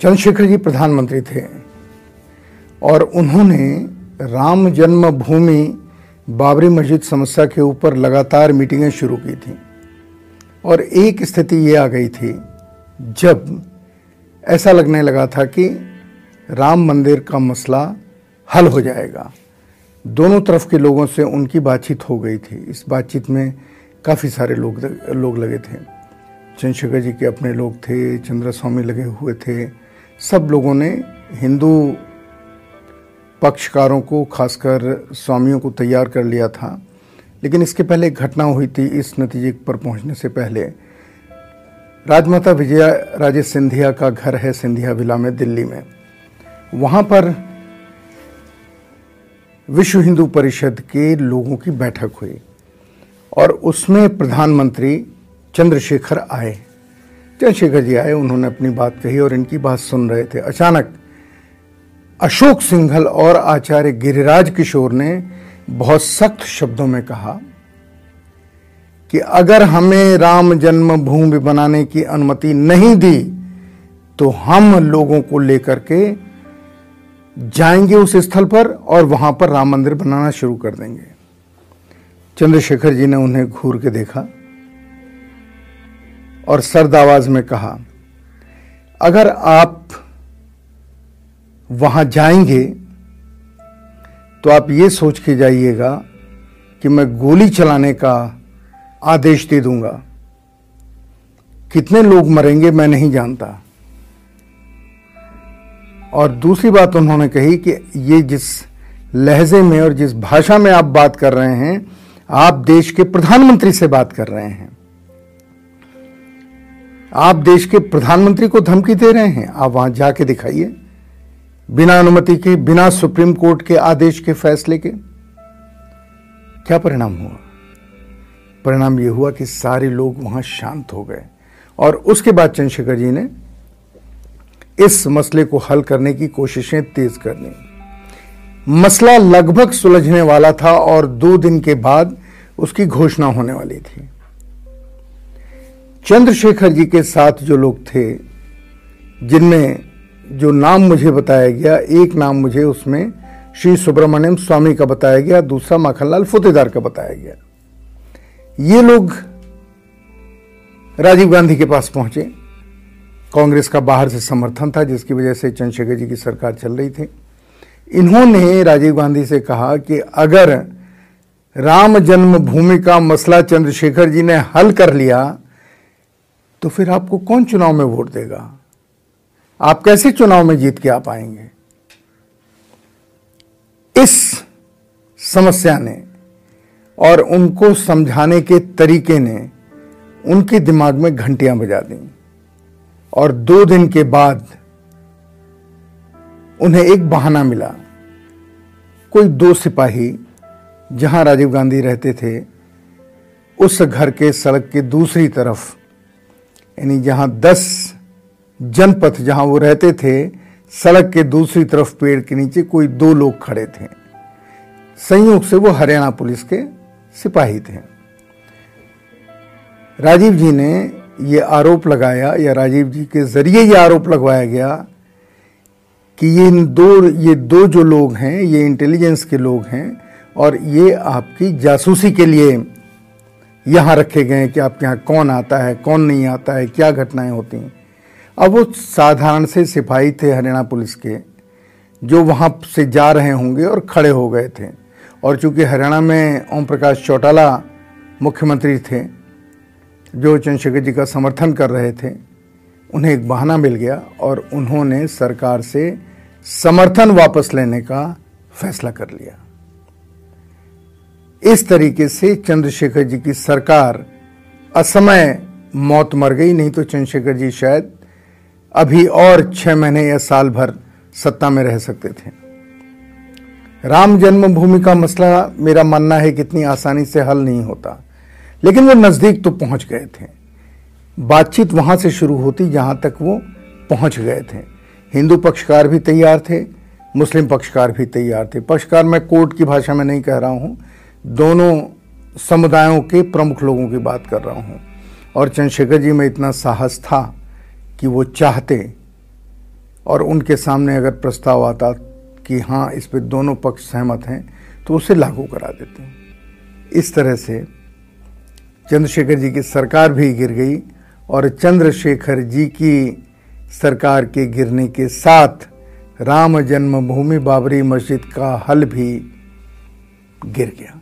चंद्रशेखर जी प्रधानमंत्री थे और उन्होंने राम जन्मभूमि बाबरी मस्जिद समस्या के ऊपर लगातार मीटिंगें शुरू की थी। और एक स्थिति ये आ गई थी, जब ऐसा लगने लगा था कि राम मंदिर का मसला हल हो जाएगा। दोनों तरफ़ के लोगों से उनकी बातचीत हो गई थी। इस बातचीत में काफ़ी सारे लोग लोग, लगे थे। चंद्रशेखर जी के अपने लोग थे चंद्र स्वामी लगे हुए थे। सब लोगों ने हिंदू पक्षकारों को, खासकर स्वामियों को तैयार कर लिया था। लेकिन इसके पहले घटना हुई थी इस नतीजे पर पहुँचने से पहले। राजमाता विजया, राजे सिंधिया का घर है सिंधिया विला में, दिल्ली में। वहाँ पर विश्व हिंदू परिषद के लोगों की बैठक हुई और उसमें प्रधानमंत्री चंद्रशेखर आए। चंद्रशेखर जी, आए, उन्होंने अपनी बात कही और इनकी बात सुन रहे थे। अचानक अशोक सिंघल और आचार्य गिरिराज किशोर ने बहुत सख्त शब्दों में कहा कि अगर हमें राम जन्मभूमि बनाने की अनुमति नहीं दी तो हम लोगों को लेकर के जाएँगे उस स्थल पर और वहाँ पर राम मंदिर बनाना शुरू कर देंगे। चंद्रशेखर जी ने उन्हें घूर के देखा। और सर्द आवाज़ में कहा, अगर आप वहाँ जाएँगे तो आप ये सोच के जाइएगा कि मैं गोली चलाने का आदेश दे दूँगा। कितने लोग मरेंगे मैं नहीं जानता। और दूसरी बात उन्होंने कही कि ये जिस लहजे में और जिस भाषा में आप बात कर रहे हैं, आप देश के प्रधानमंत्री से बात कर रहे हैं। आप देश के प्रधानमंत्री को धमकी दे रहे हैं। आप वहाँ जाके दिखाइए। बिना अनुमति के, बिना सुप्रीम कोर्ट के आदेश के फैसले के। क्या परिणाम हुआ? परिणाम यह हुआ कि सारे लोग वहाँ शांत हो गए। और उसके बाद चंद्रशेखर जी ने इस मसले को हल करने की कोशिशें तेज कर दी। मसला लगभग सुलझने वाला था और दो दिन के बाद उसकी घोषणा होने वाली थी। चंद्रशेखर जी के साथ जो लोग थे, जिनमें जो नाम मुझे बताया गया, एक नाम मुझे उसमें श्री सुब्रमण्यम स्वामी का बताया गया, दूसरा माखनलाल फुतेदार का बताया गया। ये लोग राजीव गांधी के पास पहुँचे। कांग्रेस का बाहर से समर्थन था, जिसकी वजह से चंद्रशेखर जी की सरकार चल रही थी। इन्होंने राजीव गांधी से कहा कि अगर राम जन्मभूमि का मसला चंद्रशेखर जी ने हल कर लिया तो फिर आपको कौन चुनाव में वोट देगा? आप कैसे चुनाव में जीत के आ पाएँगे? इस समस्या ने और उनको समझाने के तरीके ने उनके दिमाग में घंटियाँ बजा दी। और दो दिन के बाद उन्हें एक बहाना मिला। कोई दो सिपाही जहाँ राजीव गांधी रहते थे, उस घर के सड़क के दूसरी तरफ़ यानी जहाँ दस जनपथ जहाँ वो रहते थे, सड़क के दूसरी तरफ़ पेड़ के नीचे कोई दो लोग खड़े थे। संयोग से वो हरियाणा पुलिस के सिपाही थे। राजीव जी ने ये आरोप लगाया, या राजीव जी के ज़रिए ये आरोप लगवाया गया कि ये इन दो, ये दो जो लोग हैं, ये इंटेलिजेंस के लोग हैं, और ये आपकी जासूसी के लिए यहाँ रखे गए हैं कि आपके यहाँ कौन आता है, कौन नहीं आता है, क्या घटनाएँ होती हैं। अब वो साधारण से सिपाही थे हरियाणा पुलिस के, जो वहाँ से जा रहे होंगे और खड़े हो गए थे। और चूँकि हरियाणा में ओम प्रकाश चौटाला मुख्यमंत्री थे, जो चंद्रशेखर जी का समर्थन कर रहे थे, उन्हें एक बहाना मिल गया और उन्होंने सरकार से समर्थन वापस लेने का फैसला कर लिया। इस तरीके से चंद्रशेखर जी की सरकार असमय मौत मर गई, नहीं तो चंद्रशेखर जी शायद अभी और छह महीने या साल भर सत्ता में रह सकते थे। राम जन्मभूमि का मसला मेरा मानना है कि इतनी आसानी से हल नहीं होता, लेकिन वो नज़दीक तो पहुँच गए थे। बातचीत वहाँ से शुरू होती जहाँ तक वो पहुँच गए थे। हिंदू पक्षकार भी तैयार थे, मुस्लिम पक्षकार भी तैयार थे। पक्षकार मैं कोर्ट की भाषा में नहीं कह रहा हूँ दोनों समुदायों के प्रमुख लोगों की बात कर रहा हूँ। और चंद्रशेखर जी में इतना साहस था कि वो चाहते और उनके सामने अगर प्रस्ताव आता कि हाँ इस पर दोनों पक्ष सहमत हैं तो उसे लागू करा देते इस तरह से चंद्रशेखर जी की सरकार भी गिर गई और चंद्रशेखर जी की सरकार के गिरने के साथ राम जन्मभूमि बाबरी मस्जिद का हल भी गिर गया।